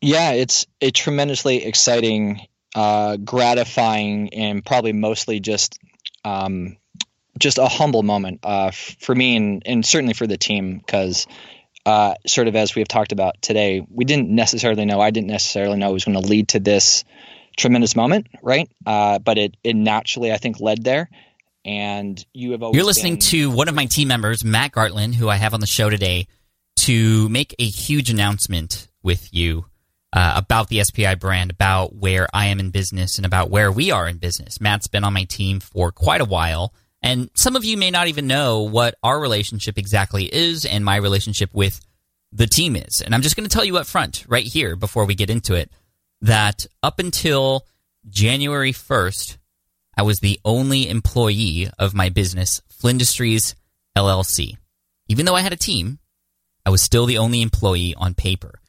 Yeah, it's a tremendously exciting, uh, gratifying, and probably mostly just um, just a humble moment uh, for me and, and certainly for the team because uh, sort of as we've talked about today, we didn't necessarily know. I didn't necessarily know it was going to lead to this tremendous moment, right? Uh, but it it naturally, I think, led there. And you have always you're listening been, to one of my team members, Matt Gartland, who I have on the show today, to make a huge announcement with you uh, about the SPI brand, about where I am in business, and about where we are in business. Matt's been on my team for quite a while. And some of you may not even know what our relationship exactly is and my relationship with the team is. And I'm just going to tell you up front, right here, before we get into it, that up until January 1st, I was the only employee of my business, Flynndustries LLC. Even though I had a team, I was still the only employee on paper.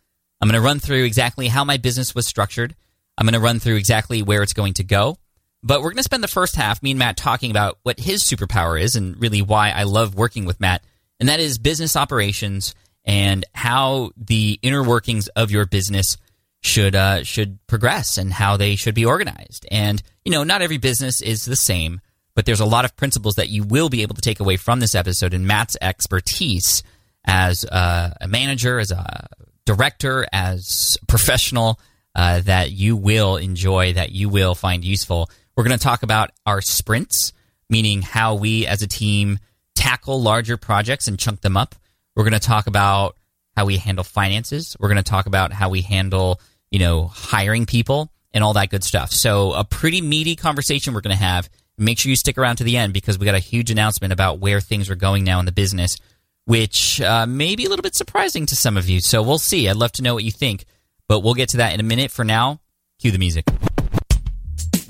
I'm going to run through exactly how my business was structured. I'm going to run through exactly where it's going to go. But we're going to spend the first half, me and Matt, talking about what his superpower is and really why I love working with Matt. And that is business operations and how the inner workings of your business should uh, should progress and how they should be organized. And you know, not every business is the same, but there's a lot of principles that you will be able to take away from this episode. And Matt's expertise as uh, a manager, as a director, as professional, uh, that you will enjoy, that you will find useful. We're going to talk about our sprints, meaning how we as a team tackle larger projects and chunk them up. We're going to talk about how we handle finances. We're going to talk about how we handle, you know, hiring people and all that good stuff. So, a pretty meaty conversation we're going to have. Make sure you stick around to the end because we got a huge announcement about where things are going now in the business, which uh, may be a little bit surprising to some of you. So, we'll see. I'd love to know what you think, but we'll get to that in a minute. For now, cue the music.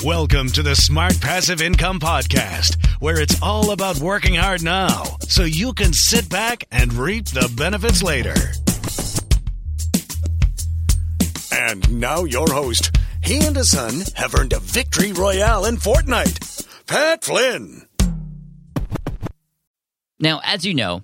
Welcome to the Smart Passive Income Podcast, where it's all about working hard now so you can sit back and reap the benefits later. And now, your host. He and his son have earned a victory royale in Fortnite. Pat Flynn. Now, as you know,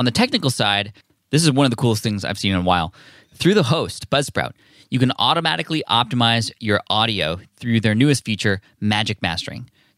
On the technical side, this is one of the coolest things I've seen in a while. Through the host, Buzzsprout, you can automatically optimize your audio through their newest feature, Magic Mastering.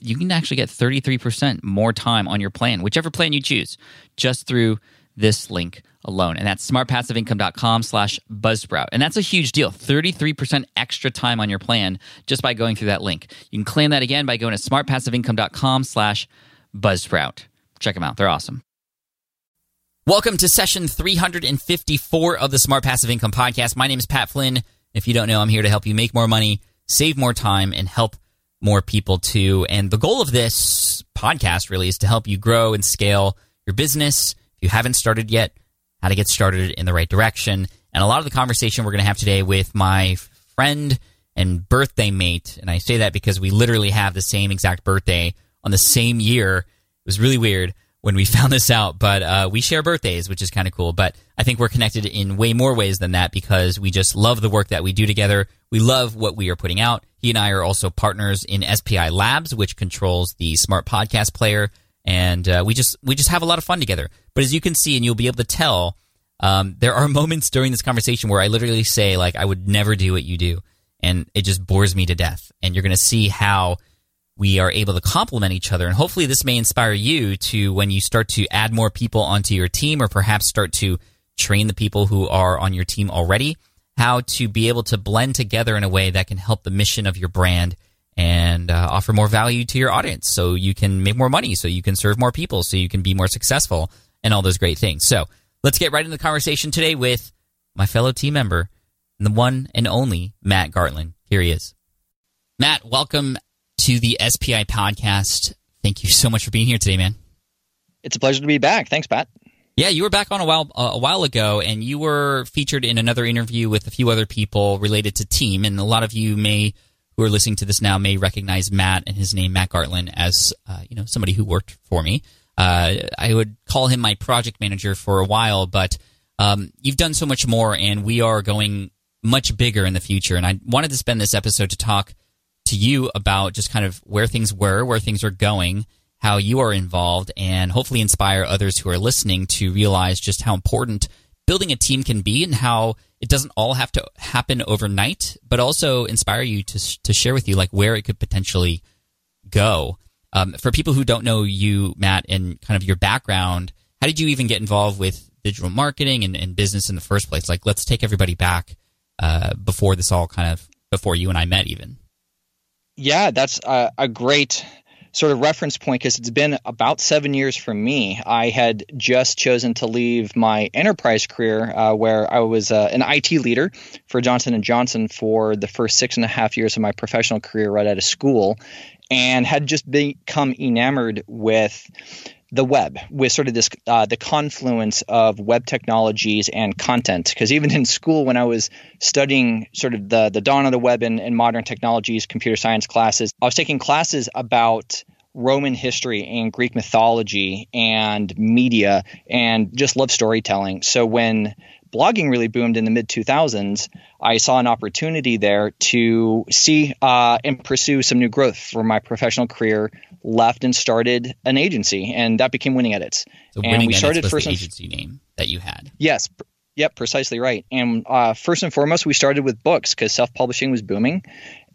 you can actually get 33% more time on your plan, whichever plan you choose, just through this link alone. And that's smartpassiveincome.com slash buzzsprout. And that's a huge deal. 33% extra time on your plan just by going through that link. You can claim that again by going to smartpassiveincome.com slash buzzsprout. Check them out. They're awesome. Welcome to session 354 of the Smart Passive Income Podcast. My name is Pat Flynn. If you don't know, I'm here to help you make more money, save more time, and help more people too. And the goal of this podcast really is to help you grow and scale your business. If you haven't started yet, how to get started in the right direction. And a lot of the conversation we're going to have today with my friend and birthday mate. And I say that because we literally have the same exact birthday on the same year. It was really weird when we found this out, but uh, we share birthdays, which is kind of cool. But I think we're connected in way more ways than that because we just love the work that we do together. We love what we are putting out. He and I are also partners in SPI Labs, which controls the smart podcast player and uh, we just we just have a lot of fun together. But as you can see, and you'll be able to tell, um, there are moments during this conversation where I literally say like I would never do what you do, and it just bores me to death. And you're going to see how we are able to complement each other, and hopefully this may inspire you to when you start to add more people onto your team, or perhaps start to train the people who are on your team already how to be able to blend together in a way that can help the mission of your brand and uh, offer more value to your audience so you can make more money, so you can serve more people, so you can be more successful, and all those great things. So let's get right into the conversation today with my fellow team member, the one and only Matt Gartland. Here he is. Matt, welcome to the SPI podcast. Thank you so much for being here today, man. It's a pleasure to be back. Thanks, Pat. Yeah, you were back on a while uh, a while ago, and you were featured in another interview with a few other people related to team. And a lot of you may who are listening to this now may recognize Matt and his name, Matt Gartland, as uh, you know somebody who worked for me. Uh, I would call him my project manager for a while, but um, you've done so much more, and we are going much bigger in the future. And I wanted to spend this episode to talk to you about just kind of where things were, where things are going, how you are involved, and hopefully inspire others who are listening to realize just how important building a team can be and how it doesn't all have to happen overnight, but also inspire you to to share with you like where it could potentially go. Um, for people who don't know you, Matt, and kind of your background, how did you even get involved with digital marketing and, and business in the first place? Like, let's take everybody back uh, before this all kind of before you and I met, even. Yeah, that's a, a great sort of reference point because it's been about seven years for me. I had just chosen to leave my enterprise career, uh, where I was uh, an IT leader for Johnson and Johnson for the first six and a half years of my professional career right out of school, and had just become enamored with the web with sort of this uh, the confluence of web technologies and content. Because even in school when i was studying sort of the the dawn of the web and, and modern technologies computer science classes i was taking classes about roman history and greek mythology and media and just love storytelling so when blogging really boomed in the mid 2000s, I saw an opportunity there to see uh, and pursue some new growth for my professional career. Left and started an agency, and that became Winning Edits. So and Winning we started Edits was first the agency name that you had. Yes. Yep, precisely right. And uh, first and foremost, we started with books because self-publishing was booming,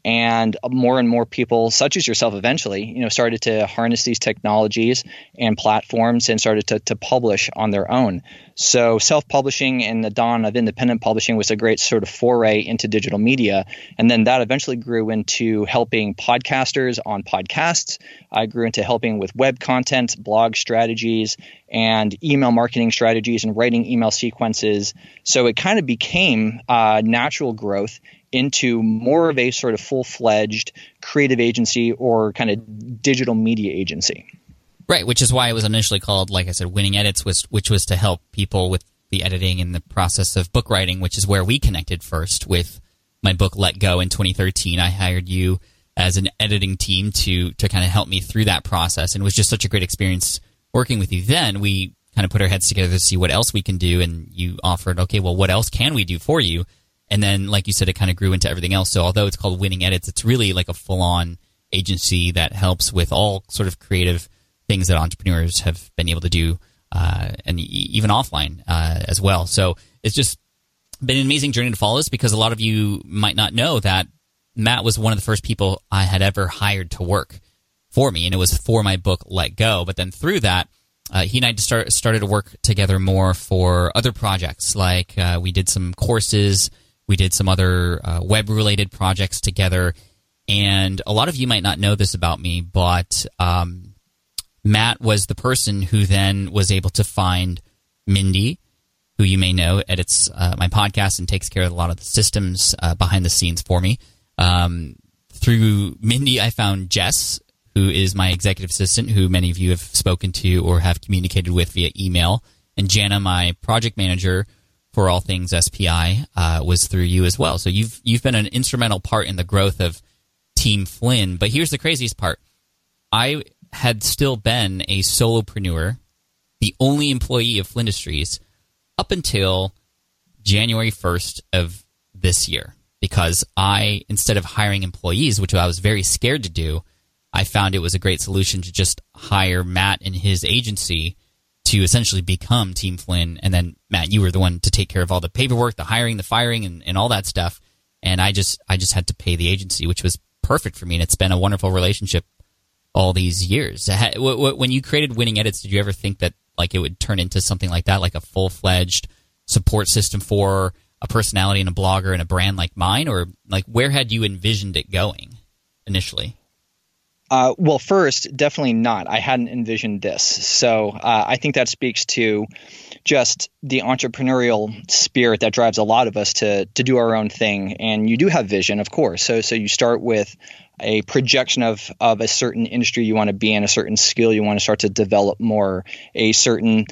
and more and more people such as yourself eventually you know started to harness these technologies and platforms and started to, to publish on their own. So self-publishing and the dawn of independent publishing was a great sort of foray into digital media. And then that eventually grew into helping podcasters on podcasts. I grew into helping with web content blog strategies and email marketing strategies and writing email sequences. So it kind of became uh, natural growth into more of a sort of full fledged creative agency or kind of digital media agency. Right, which is why it was initially called, like I said, Winning Edits, was, which was to help people with the editing and the process of book writing, which is where we connected first with my book Let Go in 2013. I hired you as an editing team to to kind of help me through that process, and it was just such a great experience working with you. Then we kind of put our heads together to see what else we can do, and you offered, okay, well, what else can we do for you? And then, like you said, it kind of grew into everything else. So although it's called Winning Edits, it's really like a full on agency that helps with all sort of creative things that entrepreneurs have been able to do, uh, and even offline uh, as well. So it's just been an amazing journey to follow this because a lot of you might not know that Matt was one of the first people I had ever hired to work for me, and it was for my book Let Go. But then through that, uh, he and I start, started to work together more for other projects. Like uh, we did some courses we did some other uh, web related projects together. And a lot of you might not know this about me, but um, Matt was the person who then was able to find Mindy, who you may know edits uh, my podcast and takes care of a lot of the systems uh, behind the scenes for me. Um, through Mindy, I found Jess, who is my executive assistant, who many of you have spoken to or have communicated with via email, and Jana, my project manager, for all things SPI uh, was through you as well. So you've you've been an instrumental part in the growth of Team Flynn. But here's the craziest part: I had still been a solopreneur, the only employee of Flynn Industries, up until January 1st of this year, because I instead of hiring employees, which I was very scared to do, I found it was a great solution to just hire Matt and his agency to essentially become Team Flynn. And then Matt, you were the one to take care of all the paperwork, the hiring, the firing, and, and all that stuff. And I just I just had to pay the agency, which was perfect for me. And it's been a wonderful relationship all these years. When you created Winning Edits, did you ever think that like it would turn into something like that, like a full fledged support system for a personality and a blogger and a brand like mine, or like where had you envisioned it going initially? Uh, well, first, definitely not. I hadn't envisioned this. So uh, I think that speaks to just the entrepreneurial spirit that drives a lot of us to to do our own thing. And you do have vision, of course. So so you start with a projection of of a certain industry you want to be in, a certain skill you want to start to develop more, a certain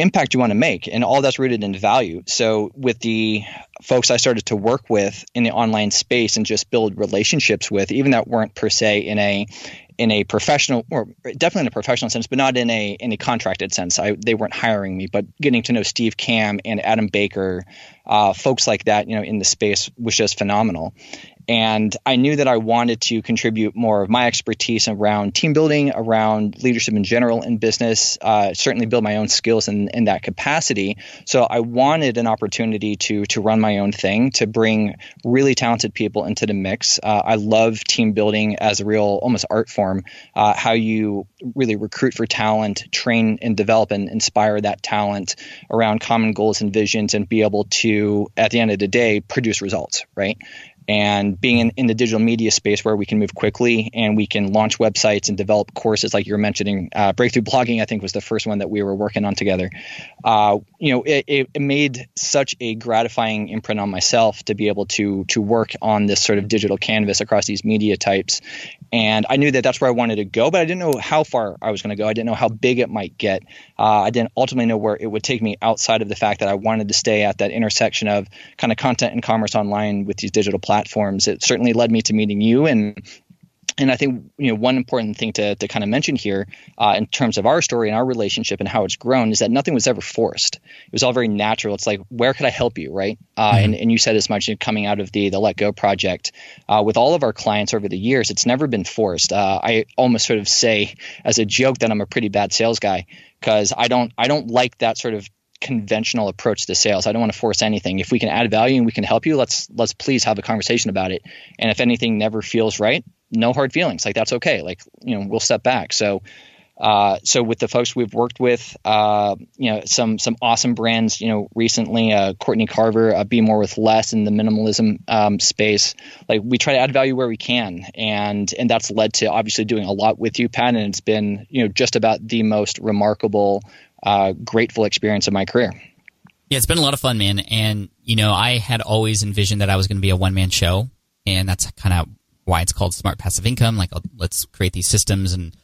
impact you want to make and all that's rooted in value. So with the folks i started to work with in the online space and just build relationships with even that weren't per se in a in a professional or definitely in a professional sense but not in a in a contracted sense. I, they weren't hiring me but getting to know Steve Kamb and adam baker uh, folks like that you know in the space was just phenomenal and I knew that I wanted to contribute more of my expertise around team building, around leadership in general in business, uh, certainly build my own skills in, in that capacity. So I wanted an opportunity to to run my own thing, to bring really talented people into the mix. Uh, I love team building as a real almost art form, uh, how you really recruit for talent, train and develop and inspire that talent around common goals and visions, and be able to, at the end of the day, produce results, right? And being in, in, the digital media space where we can move quickly and we can launch websites and develop courses like you were mentioning uh, breakthrough blogging i think was the first one that we were working on together. Uh, you know it, it, made such a gratifying imprint on myself to be able to to work on this sort of digital canvas across these media types and i knew that that's where i wanted to go but i didn't know how far i was going to go i didn't know how big it might get uh, i didn't ultimately know where it would take me outside of the fact that i wanted to stay at that intersection of kind of content and commerce online with these digital platforms platforms. It certainly led me to meeting you and and I think you know one important thing to, to kind of mention here uh, in terms of our story and our relationship and how it's grown is that nothing was ever forced. It was all very natural. It's like where could I help you, right? Uh, mm-hmm. and, and you said as much coming out of the the Let Go project uh, with all of our clients over the years. It's never been forced. Uh, I almost sort of say as a joke that I'm a pretty bad sales guy because I don't I don't like that sort of conventional approach to sales. I don't want to force anything. If we can add value and we can help you, let's let's please have a conversation about it. And if anything never feels right, no hard feelings. Like that's okay. Like you know, we'll step back. So. Uh, so with the folks we've worked with, uh, you know, some some awesome brands. You know, recently, uh, Courtney Carver, uh, Be More with Less in the minimalism um, space. Like we try to add value where we can, and and that's led to obviously doing a lot with you, Pat. And it's been you know just about the most remarkable uh, grateful experience of my career. Yeah, it's been a lot of fun, man. And, you know, I had always envisioned that I was going to be a one man show. And that's kind of why it's called Smart Passive Income. Like, let's create these systems and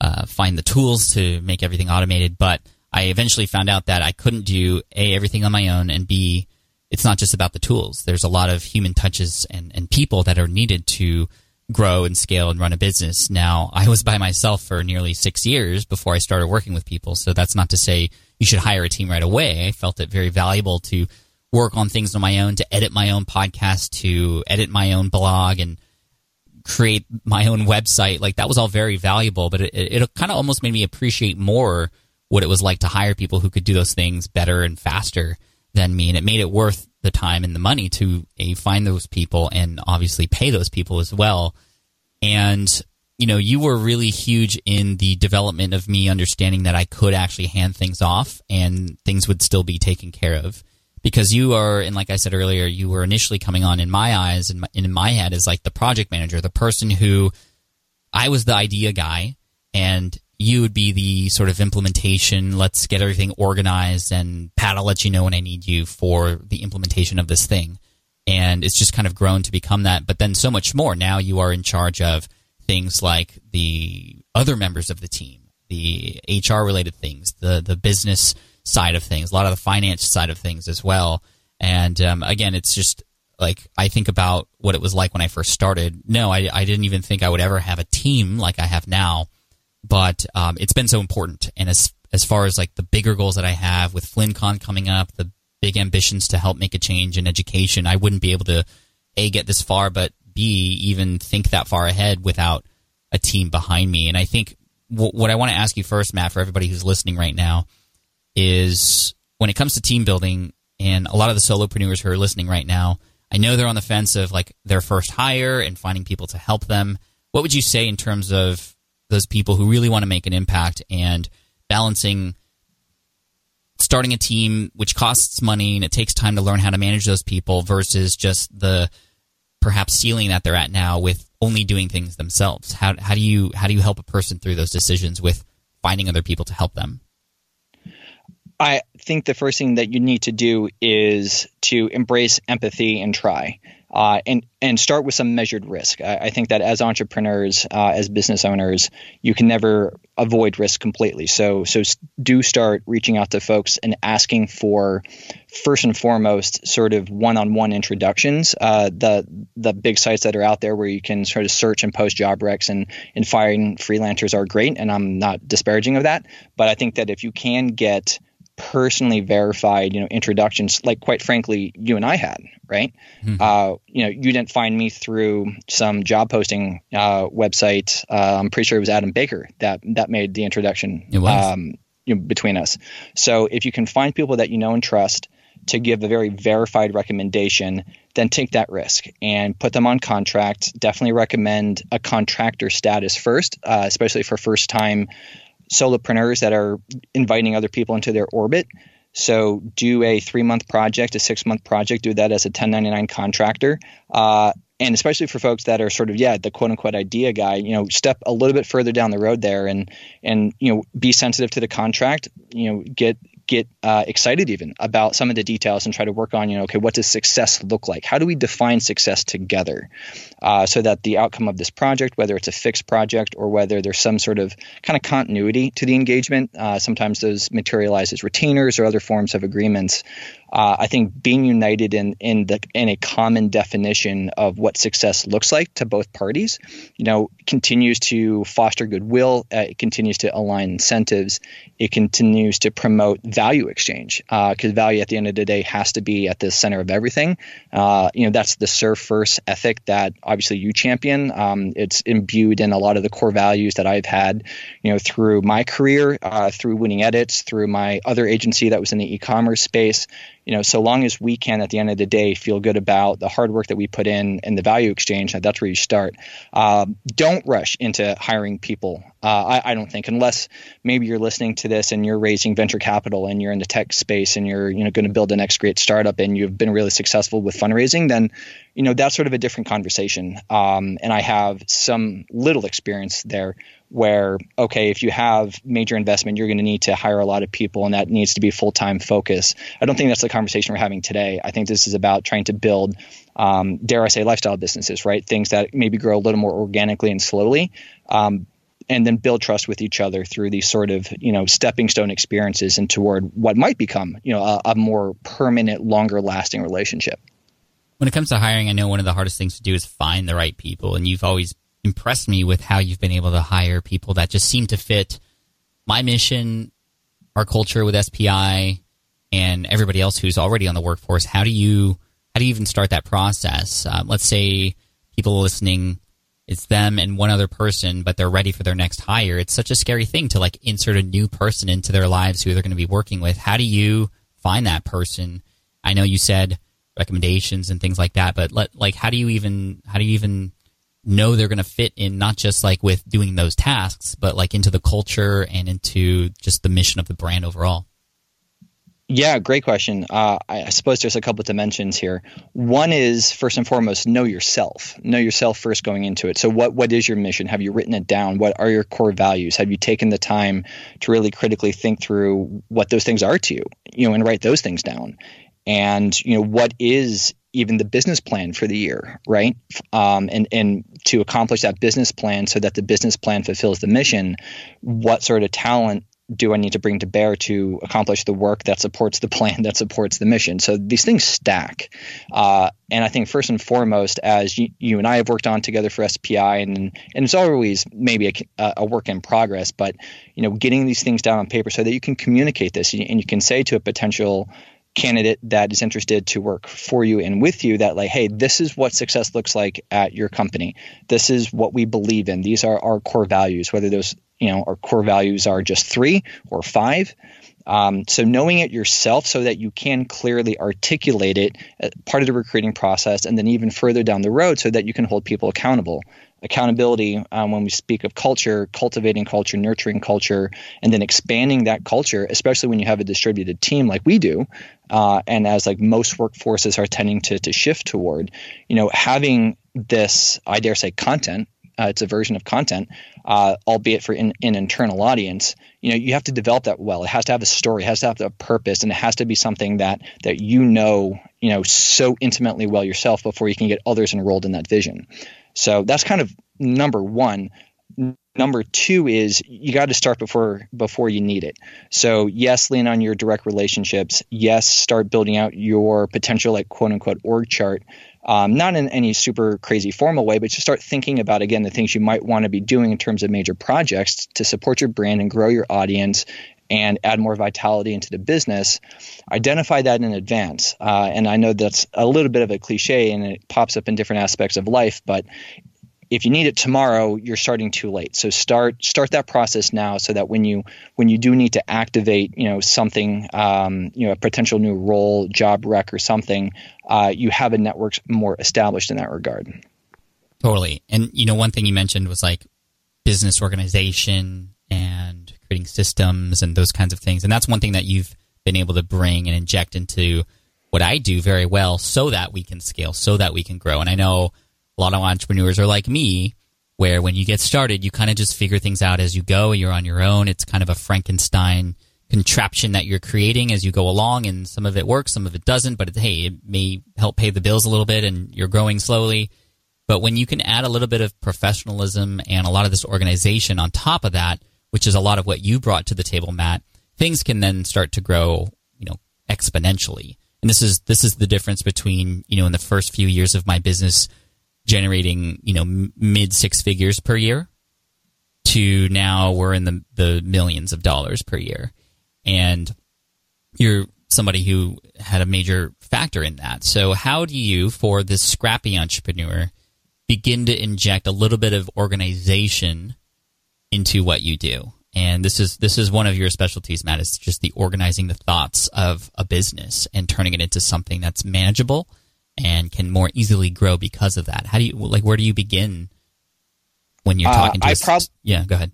uh, find the tools to make everything automated. But I eventually found out that I couldn't do A, everything on my own, and B, it's not just about the tools. There's a lot of human touches and, and people that are needed to grow and scale and run a business. Now, I was by myself for nearly six years before I started working with people. So that's not to say you should hire a team right away. I felt it very valuable to work on things on my own, to edit my own podcast, to edit my own blog and create my own website. Like that was all very valuable, but it, it, it kind of almost made me appreciate more what it was like to hire people who could do those things better and faster than me. And it made it worth the time and the money to find those people and obviously pay those people as well. And you know, you were really huge in the development of me understanding that I could actually hand things off and things would still be taken care of. Because you are, and like I said earlier, you were initially coming on in my eyes and in my head as like the project manager, the person who I was the idea guy and you would be the sort of implementation. Let's get everything organized, and Pat, I'll let you know when I need you for the implementation of this thing. And it's just kind of grown to become that. But then so much more. Now you are in charge of things like the other members of the team, the HR related things, the the business side of things, a lot of the finance side of things as well. And um, again, it's just like I think about what it was like when I first started. No, I, I didn't even think I would ever have a team like I have now but um, it's been so important. And as as far as like the bigger goals that I have with FlynnCon coming up, the big ambitions to help make a change in education, I wouldn't be able to a get this far, but b even think that far ahead without a team behind me. And I think w- what I want to ask you first, Matt, for everybody who's listening right now, is when it comes to team building, and a lot of the solopreneurs who are listening right now, I know they're on the fence of like their first hire and finding people to help them. What would you say in terms of those people who really want to make an impact and balancing starting a team which costs money and it takes time to learn how to manage those people versus just the perhaps ceiling that they're at now with only doing things themselves how, how do you how do you help a person through those decisions with finding other people to help them I think the first thing that you need to do is to embrace empathy and try uh, and and start with some measured risk. I, I think that as entrepreneurs, uh, as business owners, you can never avoid risk completely. So so do start reaching out to folks and asking for first and foremost sort of one-on-one introductions. Uh, the the big sites that are out there where you can sort of search and post job recs and and firing freelancers are great, and I'm not disparaging of that. But I think that if you can get personally verified, you know, introductions, like quite frankly, you and I had, right? Mm-hmm. Uh, you know, you didn't find me through some job posting uh, website. Uh, I'm pretty sure it was Adam Baker that that made the introduction um, you know, between us. So if you can find people that you know and trust to give a very verified recommendation, then take that risk and put them on contract. Definitely recommend a contractor status first, uh, especially for first time solopreneurs that are inviting other people into their orbit. So do a three month project, a six month project, do that as a 1099 contractor. Uh, and especially for folks that are sort of yeah the quote unquote idea guy you know step a little bit further down the road there and and you know be sensitive to the contract you know get get uh, excited even about some of the details and try to work on, you know, okay, what does success look like? How do we define success together uh, so that the outcome of this project, whether it's a fixed project or whether there's some sort of kind of continuity to the engagement, uh, sometimes those materialize as retainers or other forms of agreements, uh, I think being united in in the in a common definition of what success looks like to both parties, you know, continues to foster goodwill. Uh, it continues to align incentives. It continues to promote value exchange because uh, value at the end of the day has to be at the center of everything. Uh, you know, that's the serve first ethic that obviously you champion. Um, it's imbued in a lot of the core values that I've had, you know, through my career, uh, through winning edits, through my other agency that was in the e-commerce space you know, so long as we can at the end of the day feel good about the hard work that we put in and the value exchange, that's where you start. Um, don't rush into hiring people. Uh, I, I, don't think unless maybe you're listening to this and you're raising venture capital and you're in the tech space and you're you know going to build the next great startup and you've been really successful with fundraising, then you know that's sort of a different conversation. Um, and I have some little experience there where okay if you have major investment you're going to need to hire a lot of people and that needs to be full-time focus. I don't think that's the conversation we're having today. I think this is about trying to build um, dare i say lifestyle businesses right? Things that maybe grow a little more organically and slowly um, and then build trust with each other through these sort of you know stepping stone experiences and toward what might become you know a, a more permanent longer lasting relationship. When it comes to hiring i know one of the hardest things to do is find the right people and you've always impressed me with how you've been able to hire people that just seem to fit my mission, our culture with SPI, and everybody else who's already on the workforce. How do you how do you even start that process? Um, let's say people listening, it's them and one other person, but they're ready for their next hire. It's such a scary thing to like insert a new person into their lives who they're going to be working with. How do you find that person? I know you said recommendations and things like that, but let, like how do you even how do you even know they're going to fit in not just like with doing those tasks, but like into the culture and into just the mission of the brand overall? Yeah, great question. Uh, I suppose there's a couple of dimensions here. One is first and foremost, know yourself. Know yourself first going into it. So, what what is your mission? Have you written it down? What are your core values? Have you taken the time to really critically think through what those things are to you? You know, and write those things down. And you know, what is even the business plan for the year, right? Um, and and to accomplish that business plan, so that the business plan fulfills the mission, what sort of talent do I need to bring to bear to accomplish the work that supports the plan that supports the mission? So these things stack, uh, and I think first and foremost, as you, you, and I have worked on together for SPI, and and it's always maybe a, a, work in progress, but you know, getting these things down on paper so that you can communicate this and you can say to a potential candidate that is interested to work for you and with you that like hey this is what success looks like at your company. This is what we believe in. These are our core values whether those you know our core values are just three or five. Um, so knowing it yourself so that you can clearly articulate it part of the recruiting process and then even further down the road so that you can hold people accountable accountability um, when we speak of culture, cultivating culture, nurturing culture, and then expanding that culture, especially when you have a distributed team like we do, uh, and as like most workforces are tending to to shift toward, you know, having this, I dare say, content. Uh, it's a version of content, uh, albeit for in, an internal audience. You know, you have to develop that well. It has to have a story, it has to have a purpose, and it has to be something that that you know, you know, so intimately well yourself before you can get others enrolled in that vision. So that's kind of number one. Number two is you got to start before before you need it. So yes, lean on your direct relationships. Yes, start building out your potential like quote unquote org chart. Um, not in any super crazy formal way, but just start thinking about again the things you might want to be doing in terms of major projects to support your brand and grow your audience and add more vitality into the business, identify that in advance. Uh, and I know that's a little bit of a cliche and it pops up in different aspects of life, but if you need it tomorrow, you're starting too late. So start start that process now, so that when you when you do need to activate, you know, something, um, you know, a potential new role, job rec, or something, uh, you have a network more established in that regard. Totally. And you know, one thing you mentioned was like business organization and creating systems and those kinds of things. And that's one thing that you've been able to bring and inject into what I do very well so that we can scale, so that we can grow. And I know a lot of entrepreneurs are like me, where when you get started, you kind of just figure things out as you go. You're on your own. It's kind of a Frankenstein contraption that you're creating as you go along, and some of it works, some of it doesn't. But it, hey, it may help pay the bills a little bit, and you're growing slowly. But when you can add a little bit of professionalism and a lot of this organization on top of that, which is a lot of what you brought to the table, Matt, things can then start to grow, you know, exponentially. And this is this is the difference between you know in the first few years of my business generating you know mid six figures per year to now we're in the the millions of dollars per year, and you're somebody who had a major factor in that. So how do you, for this scrappy entrepreneur, begin to inject a little bit of organization into what you do. And this is this is one of your specialties, Matt. Is just the organizing the thoughts of a business and turning it into something that's manageable and can more easily grow because of that. How do you like? Where do you begin when you're uh, talking uh, to? I prob- yeah, go ahead.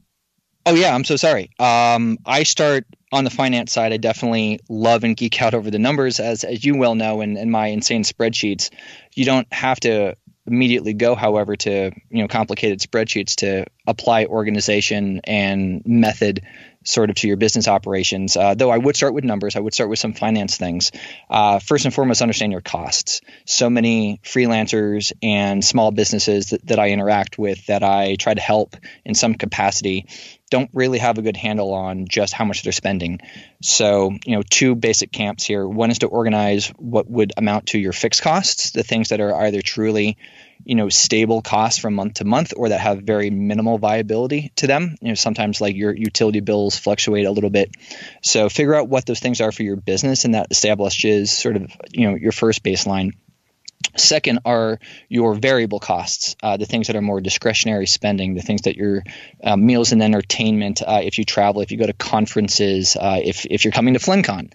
Oh yeah, I'm so sorry. Um, I start on the finance side. I definitely love and geek out over the numbers, as as you well know, and in, in my insane spreadsheets. You don't have to immediately go, however, to you know complicated spreadsheets to apply organization and method sort of to your business operations. Uh, though I would start with numbers, I would start with some finance things. Uh, first and foremost, understand your costs. So many freelancers and small businesses that, that I interact with that I try to help in some capacity don't really have a good handle on just how much they're spending. So, you know, two basic camps here. One is to organize what would amount to your fixed costs, the things that are either truly, you know, stable costs from month to month or that have very minimal viability to them. You know, sometimes like your utility bills fluctuate a little bit. So, figure out what those things are for your business and that establishes sort of, you know, your first baseline. Second are your variable costs, uh, the things that are more discretionary spending, the things that your uh, meals and entertainment, uh, if you travel, if you go to conferences, uh, if, if you're coming to FlynnCon,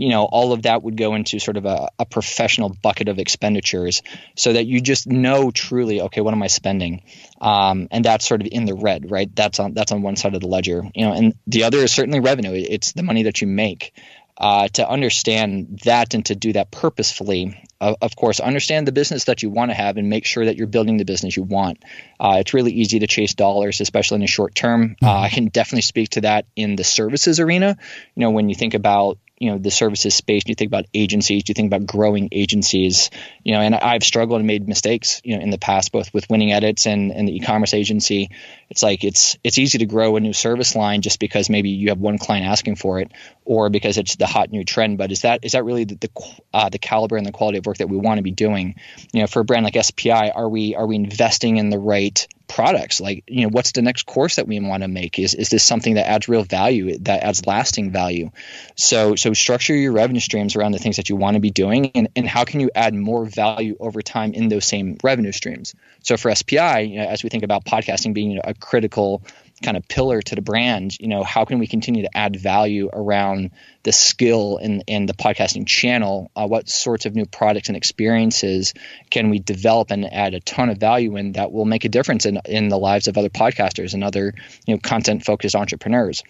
you know, all of that would go into sort of a, a, professional bucket of expenditures so that you just know truly, okay, what am I spending? Um, and that's sort of in the red, right? That's on, that's on one side of the ledger, you know, and the other is certainly revenue. It's the money that you make. Uh, to understand that and to do that purposefully of course, understand the business that you want to have and make sure that you're building the business you want. Uh, it's really easy to chase dollars, especially in the short term. Uh, I can definitely speak to that in the services arena. You know, when you think about you know the services space you think about agencies you think about growing agencies you know and i've struggled and made mistakes you know in the past both with winning edits and, and the e-commerce agency it's like it's it's easy to grow a new service line just because maybe you have one client asking for it or because it's the hot new trend. But is that is that really the the, uh, the caliber and the quality of work that we want to be doing? You know for a brand like SPI are we are we investing in the right products? Like you know what's the next course that we want to make? Is is this something that adds real value that adds lasting value? So so structure your revenue streams around the things that you want to be doing and, and how can you add more value over time in those same revenue streams? So for SPI you know, as we think about podcasting being you know, a critical kind of pillar to the brand, you know, how can we continue to add value around the skill in, in the podcasting channel? Uh, what sorts of new products and experiences can we develop and add a ton of value in that will make a difference in, in the lives of other podcasters and other, you know, content focused entrepreneurs?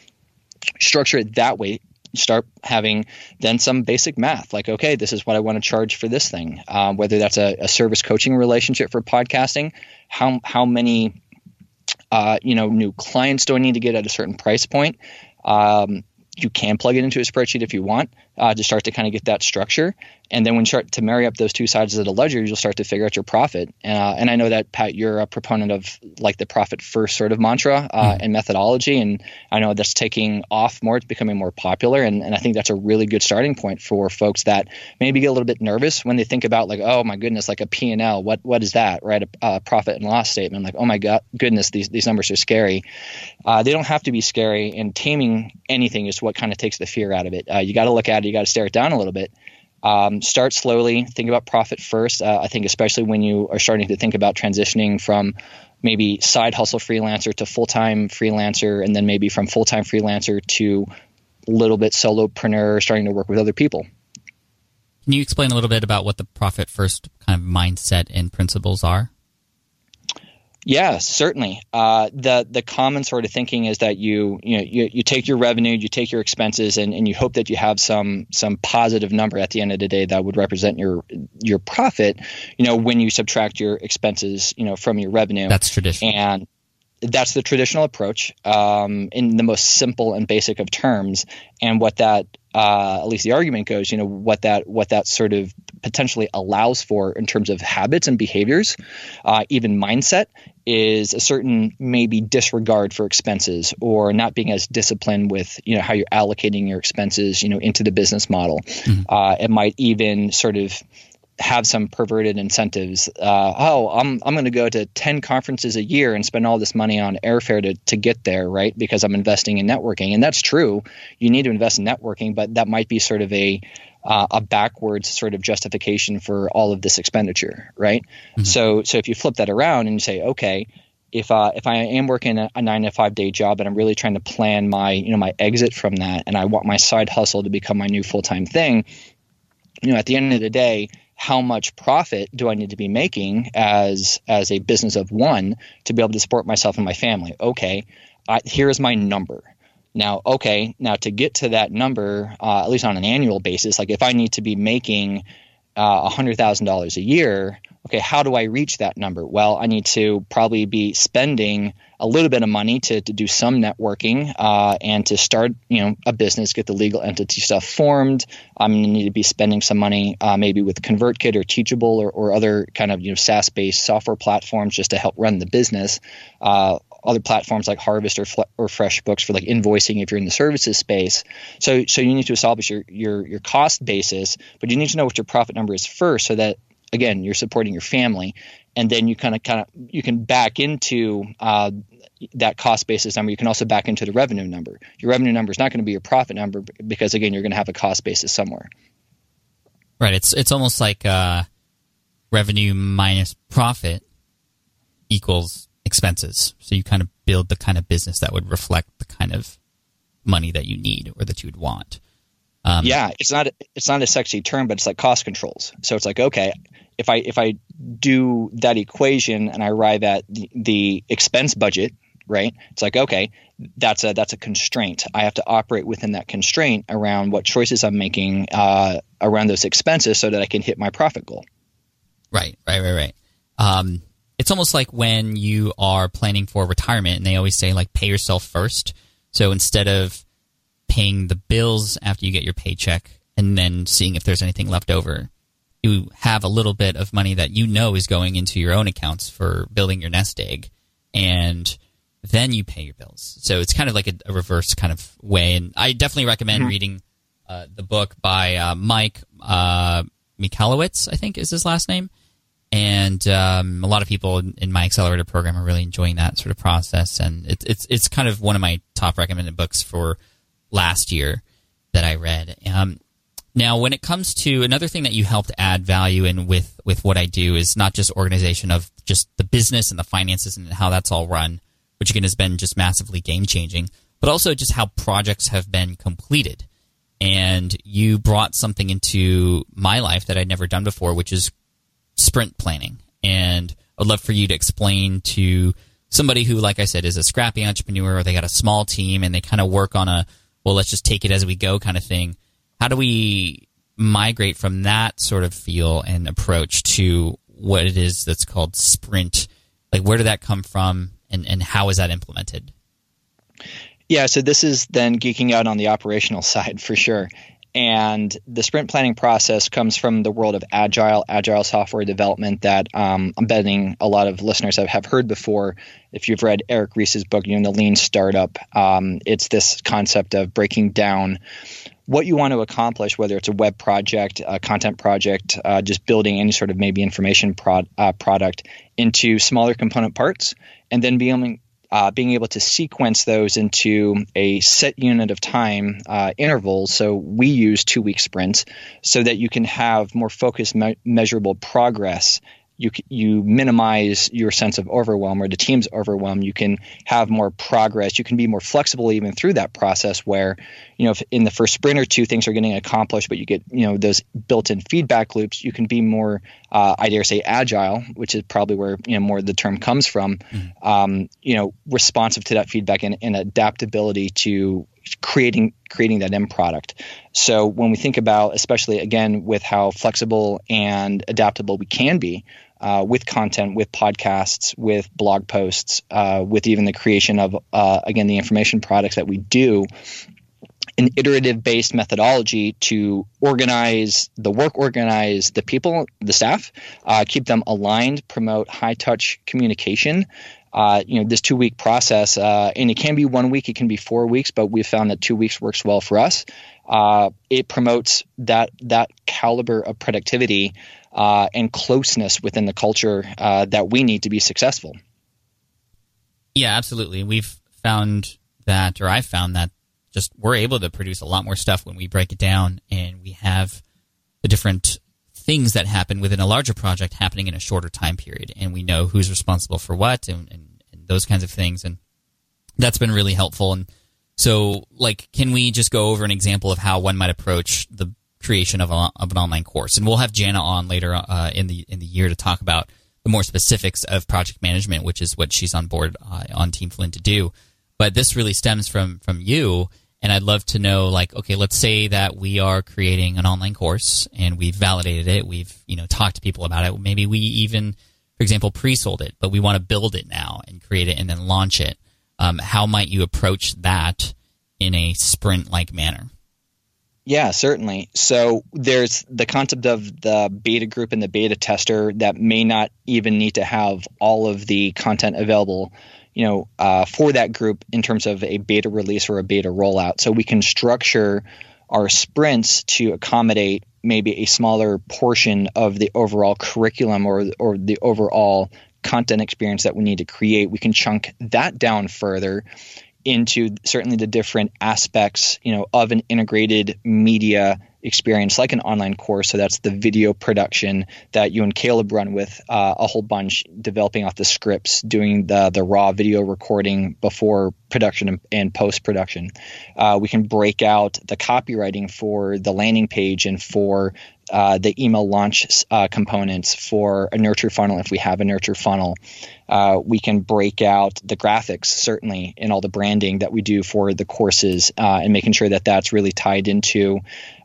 Structure it that way start having then some basic math like okay this is what i want to charge for this thing um, whether that's a, a, service coaching relationship for podcasting how how many uh, you know, new clients do I need to get at a certain price point? Um, you can plug it into a spreadsheet if you want uh, to start to kind of get that structure. And then when you start to marry up those two sides of the ledger, you'll start to figure out your profit. Uh, and I know that Pat, you're a proponent of like the profit first sort of mantra uh, mm. and methodology, and I know that's taking off more. It's becoming more popular, and, and I think that's a really good starting point for folks that maybe get a little bit nervous when they think about like, oh my goodness, like a P and L. What what is that? Right, a, a, profit and loss statement. Like, oh my god, goodness, these these numbers are scary. Uh, they don't have to be scary, and taming anything is what kind of takes the fear out of it. Uh, you got to look at it. You got to stare it down a little bit. Um, start slowly. Think about profit first. Uh, I think especially when you are starting to think about transitioning from maybe side hustle freelancer to full time freelancer, and then maybe from full time freelancer to a little bit solopreneur, starting to work with other people. Can you explain a little bit about what the profit first kind of mindset and principles are? Yeah, certainly. Uh, the the common sort of thinking is that you you know you, you take your revenue, you take your expenses, and, and you hope that you have some some positive number at the end of the day that would represent your your profit. You know, when you subtract your expenses, you know, from your revenue. That's traditional. And that's the traditional approach um, in the most simple and basic of terms. And what that, uh, at least the argument goes, you know, what that what that sort of potentially allows for in terms of habits and behaviors, uh, even mindset, is a certain maybe disregard for expenses or not being as disciplined with you know how you're allocating your expenses, you know, into the business model. Mm-hmm. Uh, it might even sort of have some perverted incentives. Uh, oh, I'm I'm going to go to ten conferences a year and spend all this money on airfare to to get there, right? Because I'm investing in networking, and that's true. You need to invest in networking, but that might be sort of a uh, a backwards sort of justification for all of this expenditure, right? Mm-hmm. So so if you flip that around and you say, okay. If, uh, if I am working a, a nine to five day job and I'm really trying to plan my you know my exit from that and I want my side hustle to become my new full time thing, you know at the end of the day how much profit do I need to be making as as a business of one to be able to support myself and my family? Okay, I, here's my number. Now, okay, now to get to that number, uh, at least on an annual basis, like if I need to be making uh, $100,000 a year, okay, how do I reach that number? Well, I need to probably be spending a little bit of money to, to do some networking uh, and to start, you know, a business, get the legal entity stuff formed. I'm going to need to be spending some money, uh, maybe with ConvertKit or Teachable or, or other kind of, you know, SaaS-based software platforms just to help run the business. Uh, other platforms like Harvest or, or FreshBooks for like invoicing if you're in the services space. So so you need to establish your your your cost basis, but you need to know what your profit number is first, so that again you're supporting your family, and then you kind of kind of you can back into uh, that cost basis number. You can also back into the revenue number. Your revenue number is not going to be your profit number because again you're going to have a cost basis somewhere. Right. It's it's almost like uh, revenue minus profit equals expenses. So you kind of build the kind of business that would reflect the kind of money that you need or that you would want. Um, yeah, it's not it's not a sexy term, but it's like cost controls. So it's like okay, if I if I do that equation and I arrive at the, the expense budget, right? It's like okay, that's a that's a constraint. I have to operate within that constraint around what choices I'm making uh, around those expenses, so that I can hit my profit goal. Right, right, right, right. Um, it's almost like when you are planning for retirement and they always say like pay yourself first. So instead of paying the bills after you get your paycheck and then seeing if there's anything left over, you have a little bit of money that you know is going into your own accounts for building your nest egg and then you pay your bills. So it's kind of like a, a reverse kind of way. And I definitely recommend mm-hmm. reading uh, the book by uh, Mike uh, Michalowicz, I think is his last name. And um, a lot of people in my accelerator program are really enjoying that sort of process, and it, it's it's kind of one of my top recommended books for last year that I read. Um, now, when it comes to another thing that you helped add value in with with what I do is not just organization of just the business and the finances and how that's all run, which again has been just massively game changing, but also just how projects have been completed. And you brought something into my life that I'd never done before, which is sprint planning. And I'd love for you to explain to somebody who, like I said, is a scrappy entrepreneur or they got a small team and they kind of work on a, well, let's just take it as we go kind of thing. How do we migrate from that sort of feel and approach to what it is that's called sprint? Like, where did that come from? and, and how is that implemented? Yeah, so this is then geeking out on the operational side for sure. And the sprint planning process comes from the world of agile, agile software development that um, I'm betting a lot of listeners have, have heard before. If you've read Eric Ries's book, you know, the lean startup, um, it's this concept of breaking down what you want to accomplish, whether it's a web project, a content project, uh, just building any sort of maybe information prod, uh, product into smaller component parts and then being uh, being able to sequence those into a set unit of time uh. So we use two week sprints so that you can have more focused, me- measurable progress you you minimize your sense of overwhelm or the team's overwhelm. You can have more progress. You can be more flexible even through that process. Where you know if in the first sprint or two things are getting accomplished, but you get you know those built-in feedback loops. You can be more uh, I dare say agile, which is probably where you know more the term comes from. Mm-hmm. Um, you know, responsive to that feedback and, and adaptability to creating creating that end product. So when we think about, especially again with how flexible and adaptable we can be, uh, with content, with podcasts, with blog posts, uh, with even the creation of, uh, again, the information products that we do, an iterative based methodology to organize the work, organize the people, the staff, uh, keep them aligned, promote high touch communication. Uh, you know this two week process, uh, and it can be one week, it can be four weeks, but we've found that two weeks works well for us. it promotes that that caliber of productivity uh, and closeness within the culture uh, that we need to be successful. Yeah, absolutely. We've found that, or I've found that just we're able to produce a lot more stuff when we break it down and we have the different things that happen within a larger project happening in a shorter time period and we know who's responsible for what and, and, and those kinds of things and that's been really helpful and so like can we just go over an example of how one might approach the creation of, a, of an online course. And we'll have Jana on later uh, in the in the year to talk about the more specifics of project management, which is what she's on board uh, on Team Flynn to do. But this really stems from from you, and I'd love to know, like, okay, let's say that we are creating an online course and we've validated it, we've you know talked to people about it, maybe we even, for example, pre-sold it, but we want to build it now and create it and then launch it. Um, how might you approach that in a sprint-like manner? Yeah, certainly. So there's the concept of the beta group and the beta tester that may not even need to have all of the content available, you know, uh, for that group in terms of a beta release or a beta rollout. So we can structure our sprints to accommodate maybe a smaller portion of the overall curriculum or or the overall content experience that we need to create. We can chunk that down further into certainly the different aspects, you know, of an integrated media experience like an online course. So that's the video production that you and Caleb run with uh, a whole bunch, developing off the scripts, doing the the raw video recording before production and, and post production. Uh, we can break out the copywriting for the landing page and for uh, the email launch uh, components for a nurture funnel if we have a nurture funnel. Uh, we can break out the graphics certainly in all the branding that we do for the courses uh, and making sure that that's really tied into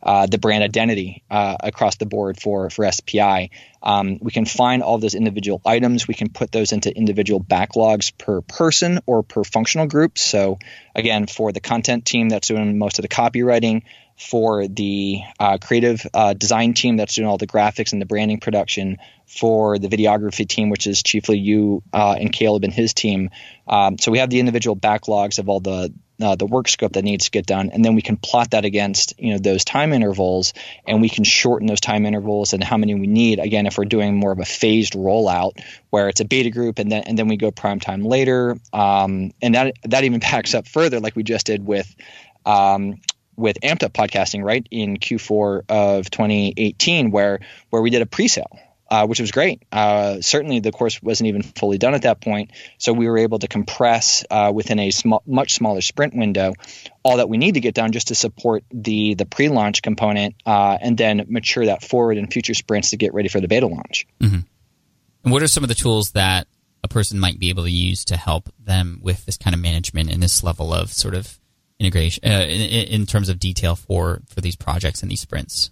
uh, the brand identity uh, across the board for for SPI. Um, we can find all those individual items. We can put those into individual backlogs per person or per functional group. So again, for the content team that's doing most of the copywriting, for the uh, creative uh, design team that's doing all the graphics and the branding production, for the videography team, which is chiefly you uh, and Caleb and his team. Um, so we have the individual backlogs of all the uh, the work scope that needs to get done, and then we can plot that against you know those time intervals, and we can shorten those time intervals and how many we need. Again, if we're doing more of a phased rollout where it's a beta group and then and then we go prime time later, um, and that that even backs up further, like we just did with. Um, with amped up podcasting right in q4 of 2018 where where we did a pre-sale uh, which was great. Uh, certainly, the course wasn't even fully done at that point, so we were able to compress uh, within a sm- much smaller sprint window all that we need to get done just to support the the pre-launch component, uh, and then mature that forward in future sprints to get ready for the beta launch. Mm-hmm. And what are some of the tools that a person might be able to use to help them with this kind of management and this level of sort of integration uh, in, in terms of detail for for these projects and these sprints?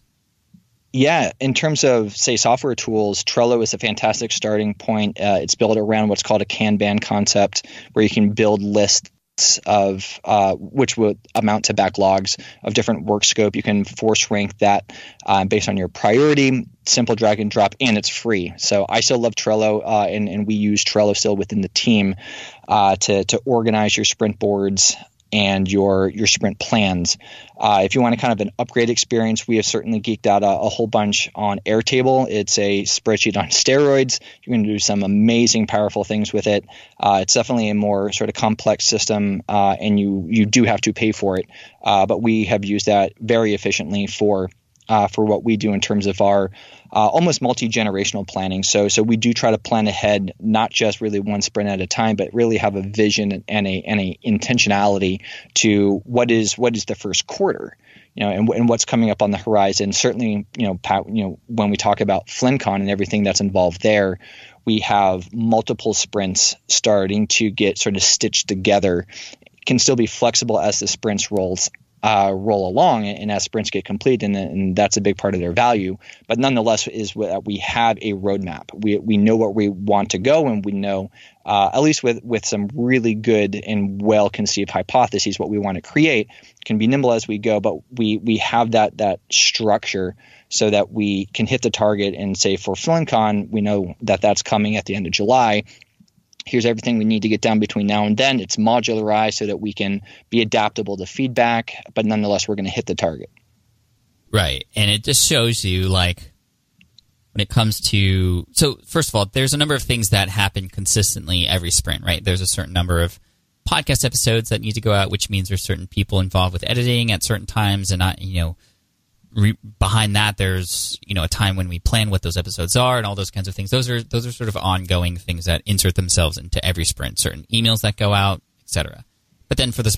Yeah, in terms of say software tools, Trello is a fantastic starting point. Uh, it's built around what's called a Kanban concept, where you can build lists of uh, which would amount to backlogs of different work scope. You can force rank that uh, based on your priority. Simple drag and drop, and it's free. So I still love Trello, uh, and and we use Trello still within the team uh, to to organize your sprint boards and your your sprint plans. Uh, if you want a kind of an upgrade experience, we have certainly geeked out a, a, whole bunch on Airtable. It's a spreadsheet on steroids. You're going to do some amazing, powerful things with it. Uh, it's definitely a more sort of complex system, uh, and you you do have to pay for it. Uh, but we have used that very efficiently for uh, for what we do in terms of our uh, almost multi generational planning. So so we do try to plan ahead, not just really one sprint at a time, but really have a vision and a and a intentionality to what is what is the first quarter. You know, and, and what's coming up on the horizon. Certainly, you know, Pat, you know, when we talk about FlynnCon and everything that's involved there, we have multiple sprints starting to get sort of stitched together can still be flexible as the sprints rolls uh, roll along and as sprints get complete, and, and, that's a big part of their value. But nonetheless, is that we have a roadmap. We we know where we want to go, and we know uh, at least with with some really good and well conceived hypotheses what we want to create. Can be nimble as we go, but we we have that that structure so that we can hit the target and say for FlynnCon, we know that that's coming at the end of July here's everything we need to get done between now and then. It's modularized so that we can be adaptable to feedback, but nonetheless, we're going to hit the target. Right. And it just shows you, like, when it comes to. So, first of all, there's a number of things that happen consistently every sprint, right? There's a certain number of podcast episodes that need to go out, which means there's certain people involved with editing at certain times and not, you know, re- behind that there's you know a time when we plan what those episodes are and all those kinds of things. Those are those are sort of ongoing things that insert themselves into every sprint. Certain emails that go out etc but then for this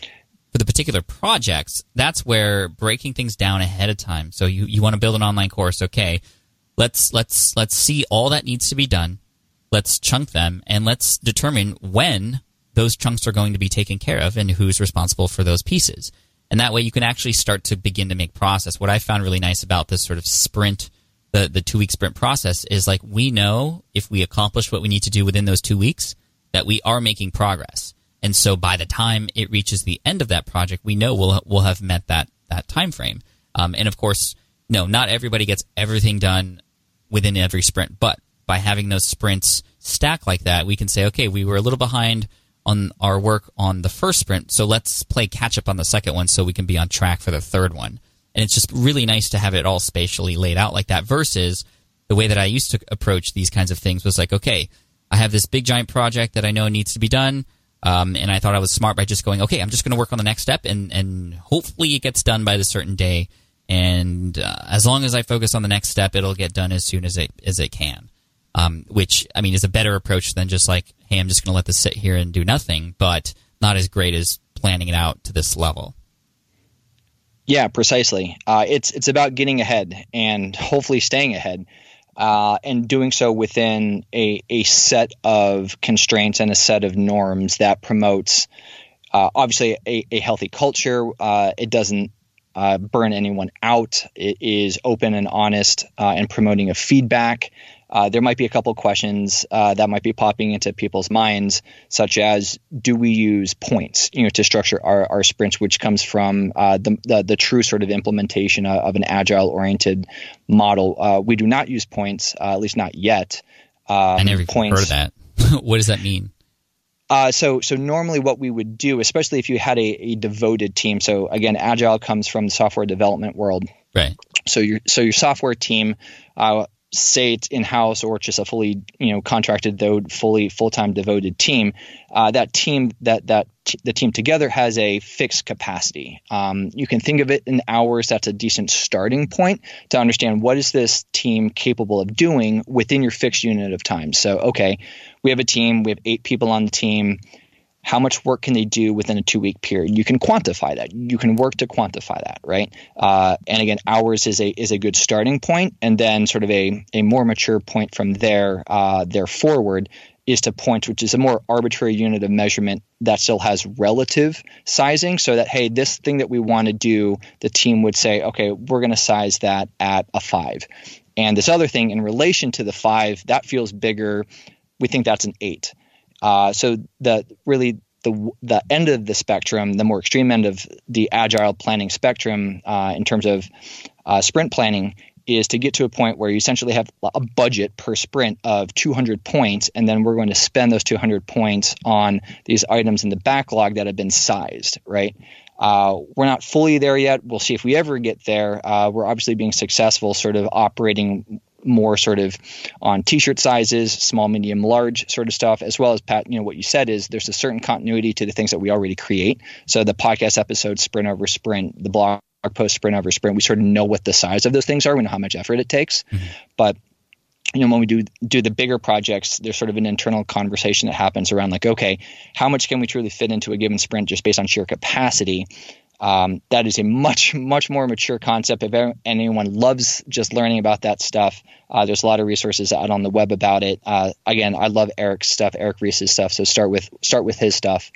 for the particular projects that's where breaking things down ahead of time. So you, you want to build an online course okay let's let's let's see all that needs to be done. Let's chunk them and let's determine when those chunks are going to be taken care of and who's responsible for those pieces and that way you can actually start to begin to make process. What I found really nice about this sort of sprint, the the two week sprint process, is like we know if we accomplish what we need to do within those two weeks, that we are making progress. And so by the time it reaches the end of that project, we know we'll we'll have met that that time frame. Um, and of course, no, not everybody gets everything done within every sprint, but by having those sprints stack like that, we can say, okay, we were a little behind on our work on the first sprint, so let's play catch up on the second one so we can be on track for the third one. And it's just really nice to have it all spatially laid out like that versus the way that I used to approach these kinds of things was like, okay, I have this big giant project that I know needs to be done. Um, and I thought I was smart by just going, okay, I'm just going to work on the next step, and and hopefully it gets done by the certain day. And uh, as long as I focus on the next step, it'll get done as soon as it as it can um, which I mean is a better approach than just like, hey, I'm just going to let this sit here and do nothing, but not as great as planning it out to this level. Yeah, precisely. Uh, it's it's about getting ahead and hopefully staying ahead, uh, and doing so within a a set of constraints and a set of norms that promotes uh, obviously a, a, healthy culture. Uh, it doesn't uh, burn anyone out. It is open and honest uh, and promoting a feedback uh, there might be a couple questions uh, that might be popping into people's minds, such as do we use points, you know, to structure our, our sprints, which comes from uh, the, the, the true sort of implementation of, of an agile oriented model. Uh, we do not use points, uh, at least not yet. Um, I never points, heard of that. what does that mean? Uh, so, so normally what we would do, especially if you had a, a, devoted team. So again, agile comes from the software development world. Right. So your so your software team, uh, say it's in house or just a fully you know contracted though fully full time devoted team, uh, that team that that t- the team together has a fixed capacity. Um, you can think of it in hours. That's a decent starting point to understand what is this team capable of doing within your fixed unit of time. So okay, we have a team. We have eight people on the team how much work can they do within a two week period? You can quantify that. You can work to quantify that, right? Uh, and again, hours is a is a good starting point, and then sort of a a more mature point from there uh, there forward is to points, which is a more arbitrary unit of measurement that still has relative sizing, so that hey, this thing that we want to do, the team would say, okay, we're going to size that at a five, and this other thing in relation to the five that feels bigger. We think that's an eight uh, so the really the the end of the spectrum, the more extreme end of the agile planning spectrum, uh, in terms of uh, sprint planning, is to get to a point where you essentially have a budget per sprint of 200 points, and then we're going to spend those 200 points on these items in the backlog that have been sized, right? Uh, we're not fully there yet. We'll see if we ever get there. Uh, we're obviously being successful, sort of operating more sort of on t-shirt sizes, small, medium, large sort of stuff, as well as Pat, you know, what you said is there's a certain continuity to the things that we already create. So the podcast episode, sprint over sprint, the blog post, sprint over sprint, we sort of know what the size of those things are. We know how much effort it takes, mm-hmm. but you know when we do do the bigger projects there's sort of an internal conversation that happens around like okay how much can we truly fit into a given sprint just based on sheer capacity um, that is a much much more mature concept. If anyone loves just learning about that stuff, uh, there's a lot of resources out on the web about it. Uh, again, I love Eric's stuff, Eric Ries's stuff. So start with start with his stuff.